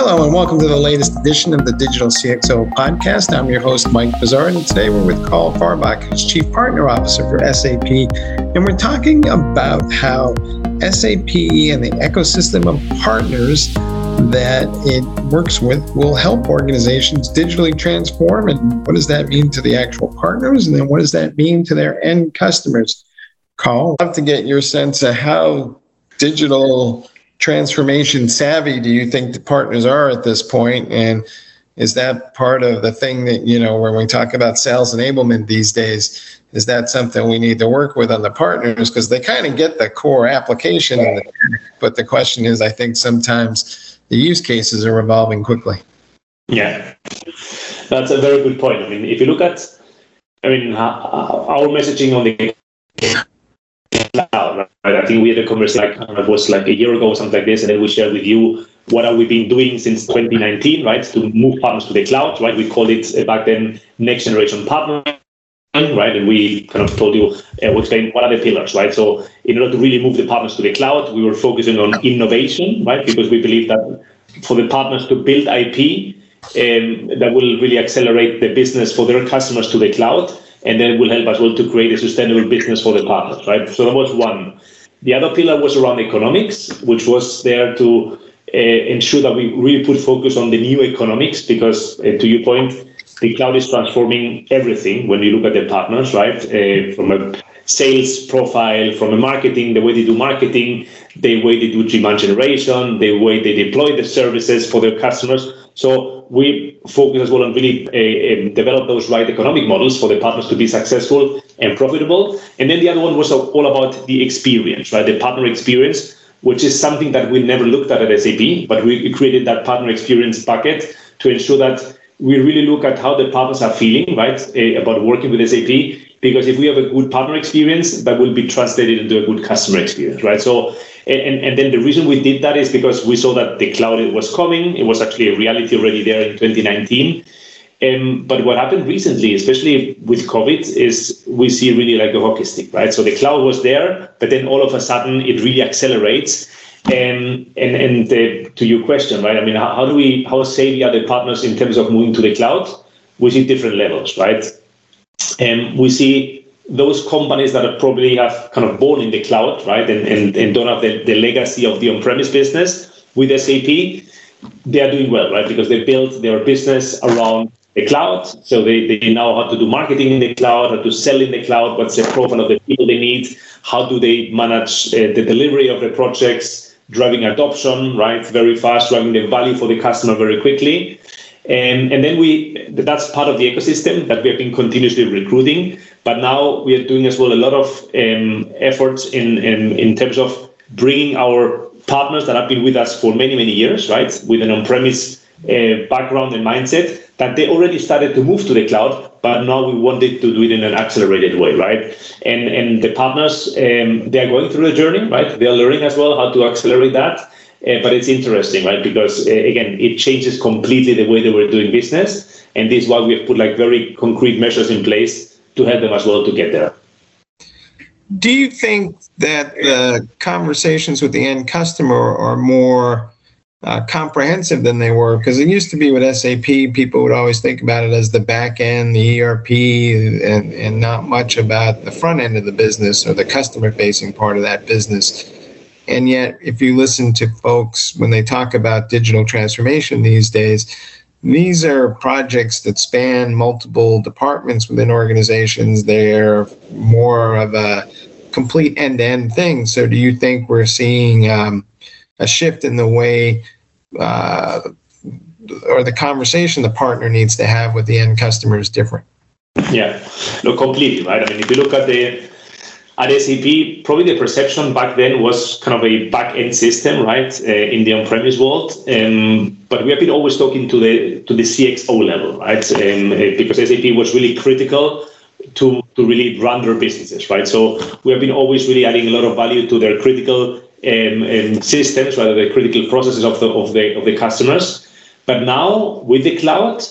Hello, and welcome to the latest edition of the Digital CXO podcast. I'm your host, Mike Vizard, and today we're with Karl Fahrbach, who's Chief Partner Officer for SAP. And we're talking about how SAP and the ecosystem of partners that it works with will help organizations digitally transform. And what does that mean to the actual partners? And then what does that mean to their end customers? Carl, I'd love to get your sense of how digital transformation savvy do you think the partners are at this point? And is that part of the thing that you know when we talk about sales enablement these days is that something we need to work with on the partners? Because they kind of get the core application the, but the question is i think sometimes the use cases are evolving quickly. Yeah. That's a very good point. I mean if you look at i mean our messaging on the? I think we had a conversation like know, it was like a year ago or something like this, and then we shared with you what have we been doing since 2019, right, to move partners to the cloud, right? We called it uh, back then next generation partner. Right, and we kind of told you, uh, we explained what are the pillars, right? So, in order to really move the partners to the cloud, we were focusing on innovation, right? Because we believe that for the partners to build IP, um, that will really accelerate the business for their customers to the cloud and then will help as well to create a sustainable business for the partners, right? So that was one. The other pillar was around economics, which was there to uh, ensure that we really put focus on the new economics, because uh, to your point, the cloud is transforming everything when you look at the partners, right? Uh, from a sales profile, from a marketing, the way they do marketing, the way they do demand generation, the way they deploy the services for their customers. So we focus as well on really uh, develop those right economic models for the partners to be successful and profitable. And then the other one was all about the experience, right? The partner experience, which is something that we never looked at at SAP, but we created that partner experience bucket to ensure that we really look at how the partners are feeling, right, uh, about working with SAP. Because if we have a good partner experience, that will be translated into a good customer experience, right? So and, and then the reason we did that is because we saw that the cloud was coming. It was actually a reality already there in 2019. Um, but what happened recently, especially with COVID, is we see really like a hockey stick, right? So the cloud was there, but then all of a sudden it really accelerates. And and and the, to your question, right? I mean, how, how do we how savvy are the partners in terms of moving to the cloud? We see different levels, right? And we see those companies that are probably have kind of born in the cloud, right, and, and, and don't have the, the legacy of the on-premise business with SAP, they are doing well, right, because they built their business around the cloud. So they, they know how to do marketing in the cloud, how to sell in the cloud, what's the profile of the people they need, how do they manage uh, the delivery of the projects, driving adoption, right, very fast, driving the value for the customer very quickly. And, and then we that's part of the ecosystem that we have been continuously recruiting. But now we are doing as well a lot of um, efforts in, in, in terms of bringing our partners that have been with us for many, many years, right, with an on-premise uh, background and mindset, that they already started to move to the cloud, but now we wanted to do it in an accelerated way, right? And and the partners, um, they are going through the journey, right? They are learning as well how to accelerate that. Uh, but it's interesting, right? Because uh, again, it changes completely the way they were doing business, and this is why we have put like very concrete measures in place to help them as well to get there. Do you think that the conversations with the end customer are more uh, comprehensive than they were? Because it used to be with SAP, people would always think about it as the back end, the ERP, and, and not much about the front end of the business or the customer facing part of that business. And yet, if you listen to folks when they talk about digital transformation these days, these are projects that span multiple departments within organizations. They're more of a complete end to end thing. So, do you think we're seeing um, a shift in the way uh, or the conversation the partner needs to have with the end customer is different? Yeah, no, completely, right? I mean, if you look at the at SAP, probably the perception back then was kind of a back-end system, right, uh, in the on-premise world. Um, but we have been always talking to the to the CXO level, right, um, uh, because SAP was really critical to to really run their businesses, right. So we have been always really adding a lot of value to their critical um, um, systems, rather the critical processes of the of the of the customers. But now with the cloud,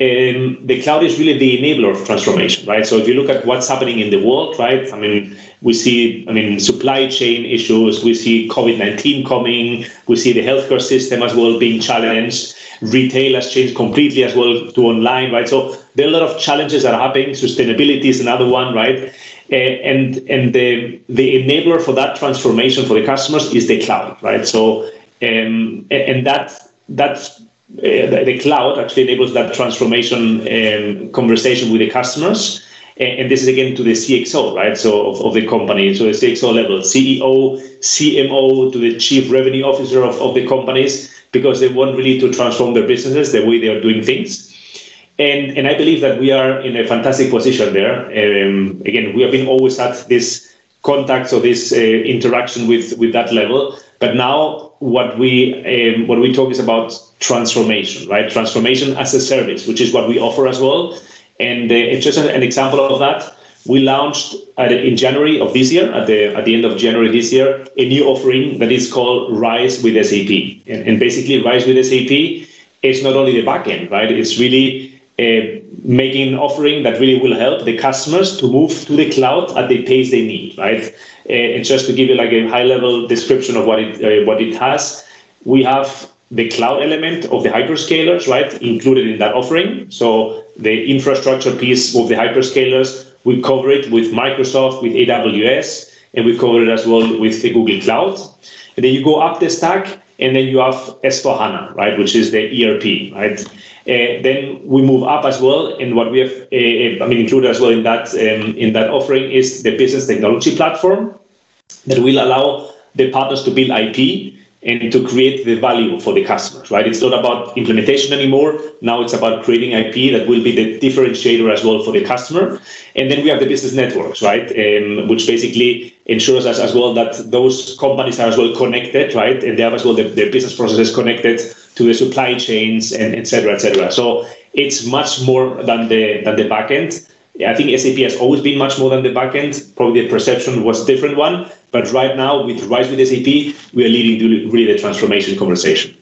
um, the cloud is really the enabler of transformation, right? So if you look at what's happening in the world, right? I mean, We see, I mean, supply chain issues. We see COVID 19 coming. We see the healthcare system as well being challenged. Retail has changed completely as well to online, right? So there are a lot of challenges that are happening. Sustainability is another one, right? Uh, and and the the enabler for that transformation for the customers is the cloud, right? So um, and that that's uh, the cloud actually enables that transformation um, conversation with the customers and this is again to the CXO, right? So of, of the company, so the CXO level, CEO, CMO to the chief revenue officer of, of the companies, because they want really to transform their businesses the way they are doing things. And, and I believe that we are in a fantastic position there. Um, again, we have been always at this contact or this uh, interaction with, with that level. But now what we um, what we talk is about transformation, right? Transformation as a service, which is what we offer as well. And uh, it's just an example of that. We launched in January of this year, at the at the end of January this year, a new offering that is called Rise with SAP. And, and basically, Rise with SAP is not only the backend, right? It's really uh, making an offering that really will help the customers to move to the cloud at the pace they need, right? Uh, and just to give you like a high level description of what it uh, what it has, we have the cloud element of the hyperscalers, right, included in that offering. So the infrastructure piece of the hyperscalers, we cover it with Microsoft, with AWS, and we cover it as well with the Google Cloud. And then you go up the stack, and then you have S4HANA, right, which is the ERP, right? Uh, then we move up as well, and what we have, uh, I mean, included as well in that um, in that offering is the business technology platform that will allow the partners to build IP and to create the value for the customers, right? It's not about implementation anymore. Now it's about creating IP that will be the differentiator as well for the customer. And then we have the business networks, right? Um, which basically ensures us as well that those companies are as well connected, right? And they have as well their, their business processes connected to the supply chains and et cetera, et cetera. So it's much more than the than the backend. I think SAP has always been much more than the backend. Probably the perception was different one, but right now with Rise with SAP, we are leading really the transformation conversation.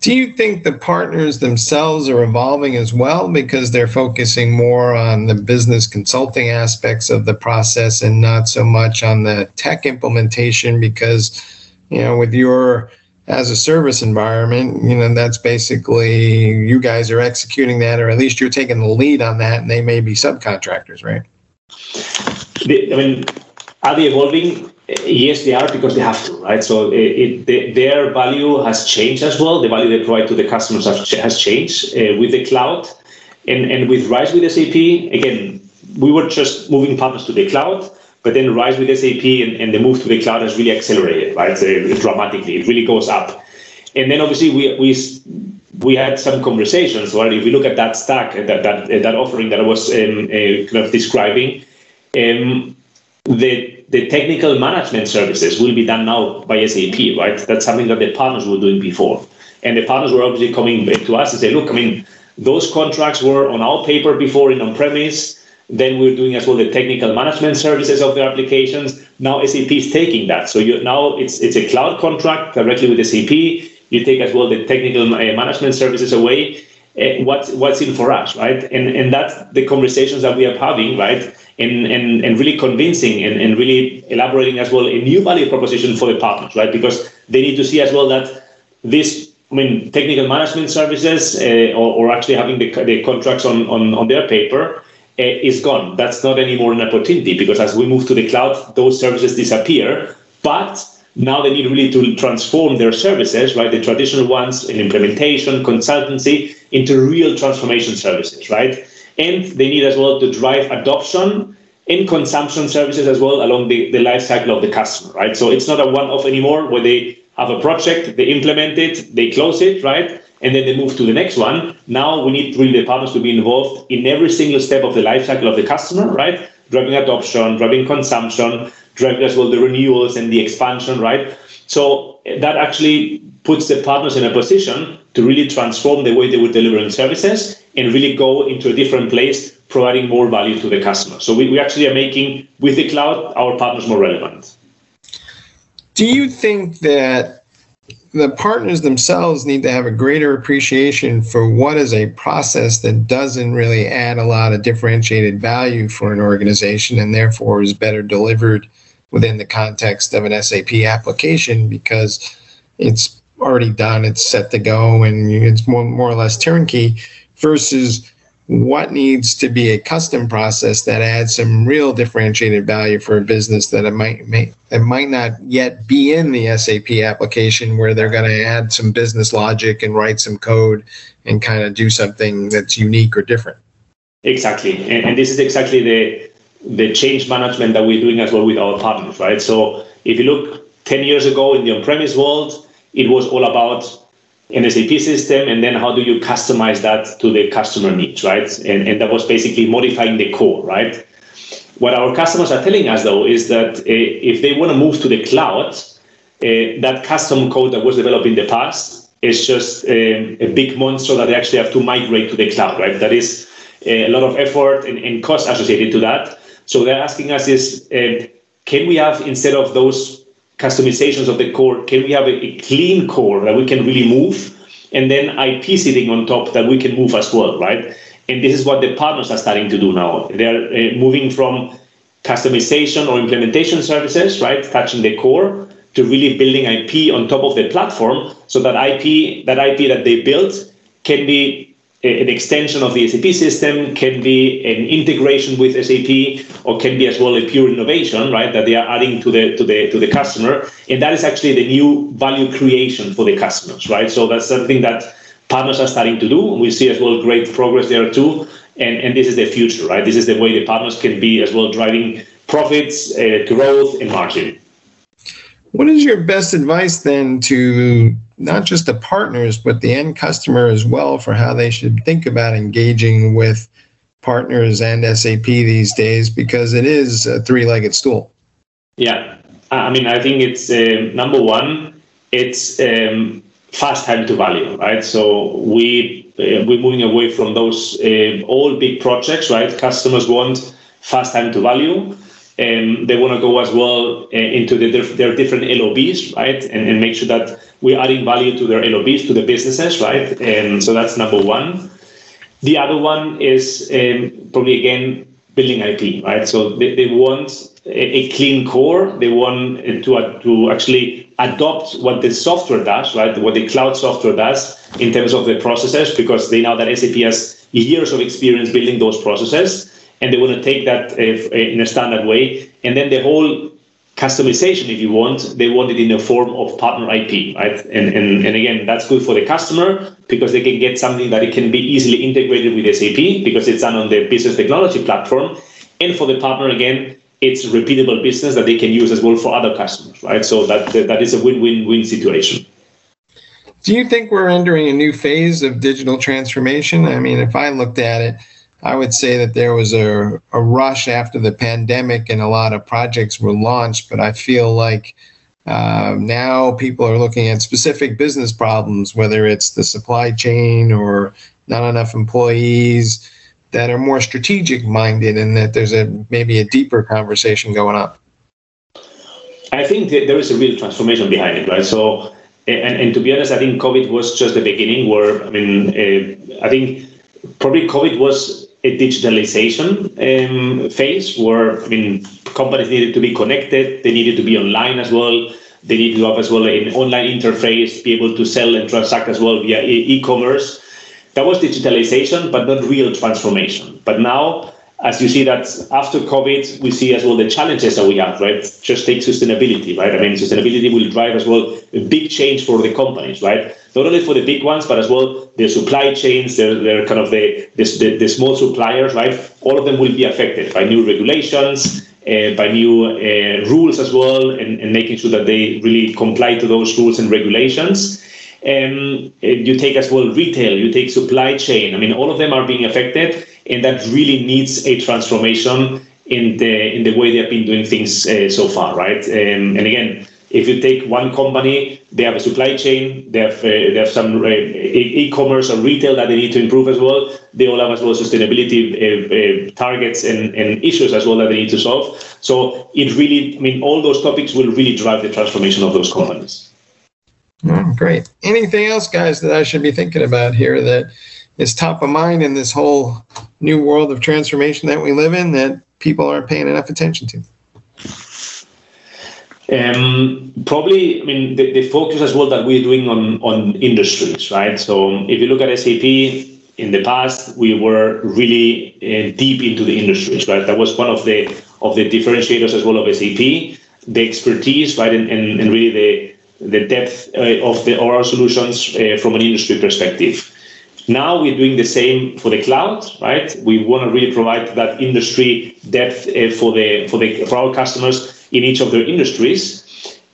Do you think the partners themselves are evolving as well because they're focusing more on the business consulting aspects of the process and not so much on the tech implementation? Because, you know, with your as a service environment, you know, that's basically you guys are executing that, or at least you're taking the lead on that, and they may be subcontractors, right? I mean, are they evolving? Yes, they are because they have to, right? So it, it, their value has changed as well. The value they provide to the customers has changed uh, with the cloud, and and with Rise with SAP. Again, we were just moving partners to the cloud but then Rise with SAP and, and the move to the cloud has really accelerated, right? So dramatically, it really goes up. And then obviously we we we had some conversations. Right? If we look at that stack, that that that offering that I was um, uh, kind of describing, um, the the technical management services will be done now by SAP, right? That's something that the partners were doing before, and the partners were obviously coming back to us and say, look, I mean, those contracts were on our paper before in on-premise then we're doing as well the technical management services of the applications. Now SAP is taking that. So you, now it's it's a cloud contract directly with SAP. You take as well the technical uh, management services away. Uh, what's what's in for us, right? And and that's the conversations that we are having, right? And and, and really convincing and, and really elaborating as well a new value proposition for the partners, right? Because they need to see as well that this I mean, technical management services uh, or, or, actually having the, the contracts on, on, on their paper Eh, is gone. That's not anymore an opportunity because as we move to the cloud, those services disappear. But now they need really to transform their services, right? The traditional ones in implementation, consultancy, into real transformation services, right? And they need as well to drive adoption in consumption services as well along the, the life cycle of the customer, right? So it's not a one-off anymore where they have a project, they implement it, they close it, right? and then they move to the next one. Now we need really the partners to be involved in every single step of the life cycle of the customer, right? Driving adoption, driving consumption, driving as well the renewals and the expansion, right? So that actually puts the partners in a position to really transform the way they were delivering services and really go into a different place, providing more value to the customer. So we, we actually are making with the cloud our partners more relevant. Do you think that the partners themselves need to have a greater appreciation for what is a process that doesn't really add a lot of differentiated value for an organization and therefore is better delivered within the context of an SAP application because it's already done, it's set to go, and it's more, more or less turnkey versus what needs to be a custom process that adds some real differentiated value for a business that it might may, it might not yet be in the SAP application where they're going to add some business logic and write some code and kind of do something that's unique or different. Exactly, and, and this is exactly the the change management that we're doing as well with our partners, right? So if you look 10 years ago in the on-premise world, it was all about an SAP system, and then how do you customize that to the customer needs, right? And, and that was basically modifying the core, right? What our customers are telling us, though, is that uh, if they want to move to the cloud, uh, that custom code that was developed in the past is just uh, a big monster that they actually have to migrate to the cloud, right? That is a lot of effort and, and cost associated to that. So they're asking us is, uh, can we have, instead of those customizations of the core, can we have a, a, clean core that we can really move? And then IP sitting on top that we can move as well, right? And this is what the partners are starting to do now. They're uh, moving from customization or implementation services, right, touching the core, to really building IP on top of the platform so that IP, that IP that they built can be an extension of the SAP system, can be an integration with SAP, or can be as well a pure innovation, right? That they are adding to the to the to the customer, and that is actually the new value creation for the customers, right? So that's something that partners are starting to do. We see as well great progress there too, and and this is the future, right? This is the way the partners can be as well driving profits, uh, growth, and margin. What is your best advice then to not just the partners, but the end customer as well for how they should think about engaging with partners and SAP these days because it is a three legged stool. Yeah. I mean, I think it's uh, number one, it's um, fast time to value, right? So we uh, we're moving away from those uh, all big projects, right? Customers want fast time to value and they want to go as well uh, into the, their different LOBs, right? And, and make sure that we're adding value to their LOBs, to the businesses, right? And so that's number one. The other one is um, probably again building IP, right? So they, they want a, a clean core. They want to uh, to actually adopt what the software does, right? What the cloud software does in terms of the processes, because they know that SAP has years of experience building those processes and they want to take that uh, in a standard way. And then the whole customization, if you want, they want it in the form of partner IP, right? And, and, and again, that's good for the customer because they can get something that it can be easily integrated with SAP because it's done on the business technology platform. And for the partner, again, it's repeatable business that they can use as well for other customers, right? So that that is a win-win-win situation. Do you think we're entering a new phase of digital transformation? I mean, if I looked at it, I would say that there was a, a rush after the pandemic and a lot of projects were launched, but I feel like uh, now people are looking at specific business problems, whether it's the supply chain or not enough employees that are more strategic minded and that there's a maybe a deeper conversation going on. I think there is a real transformation behind it, right? So, and, and to be honest, I think COVID was just the beginning where, I mean, uh, I think probably COVID was a digitalization um, phase where I mean companies needed to be connected, they needed to be online as well, they needed to have as well an online interface, be able to sell and transact as well via e-commerce. That was digitalization, but not real transformation. But now as you see that after COVID, we see as well the challenges that we have, right? Just take sustainability, right? I mean, sustainability will drive as well a big change for the companies, right? Not only for the big ones, but as well the supply chains, they're, they're kind of the, the, the small suppliers, right? All of them will be affected by new regulations, uh, by new uh, rules as well, and, and making sure that they really comply to those rules and regulations. Um, you take as well retail, you take supply chain. I mean, all of them are being affected and that really needs a transformation in the in the way they have been doing things uh, so far, right? Um, and again, if you take one company, they have a supply chain, they have uh, they have some uh, e-commerce or retail that they need to improve as well. They all have as well sustainability uh, uh, targets and, and issues as well that they need to solve. So it really, I mean, all those topics will really drive the transformation of those companies. Oh, great. Anything else, guys, that I should be thinking about here that is top of mind in this whole new world of transformation that we live in that people aren't paying enough attention to? Um, probably, I mean, the, the, focus as well that we're doing on, on industries, right? So if you look at SAP in the past, we were really uh, deep into the industries, right? That was one of the of the differentiators as well of SAP, the expertise, right, and, and, and really the the depth uh, of the oral solutions uh, from an industry perspective. Now we're doing the same for the cloud, right? We want to really provide that industry depth uh, for the for the for our customers in each of their industries.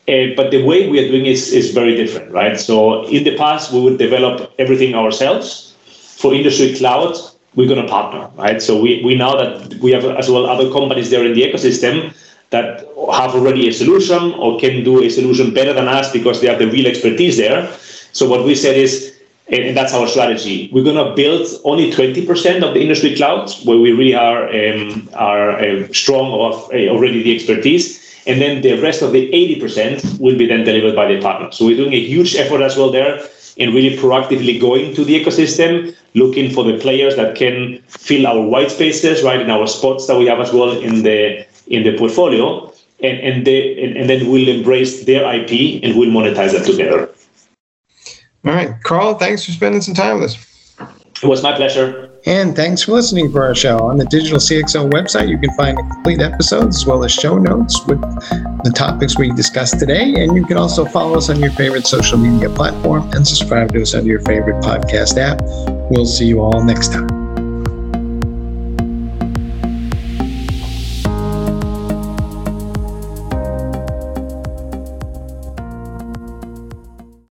Uh, but the way we are doing is is very different, right? So in the past, we would develop everything ourselves. For industry cloud, we're going to partner, right? So we, we know that we have as well other companies there in the ecosystem that have already a solution or can do a solution better than us because they have the real expertise there. So what we said is, and that's our strategy. We're going to build only 20% of the industry cloud where we really are um, are uh, strong of uh, already the expertise, and then the rest of the 80% will be then delivered by the partner. So we're doing a huge effort as well there in really proactively going to the ecosystem, looking for the players that can fill our white spaces, right, in our spots that we have as well in the in the portfolio, and and they and, and then we'll embrace their IP and we'll monetize that together. All right, Karl, thanks for spending some time with us. It was my pleasure. And thanks for listening for our show. On the Digital CXO website, you can find complete episodes as well as show notes with the topics we discussed today. And you can also follow us on your favorite social media platform and subscribe to us on your favorite podcast app. We'll see you all next time.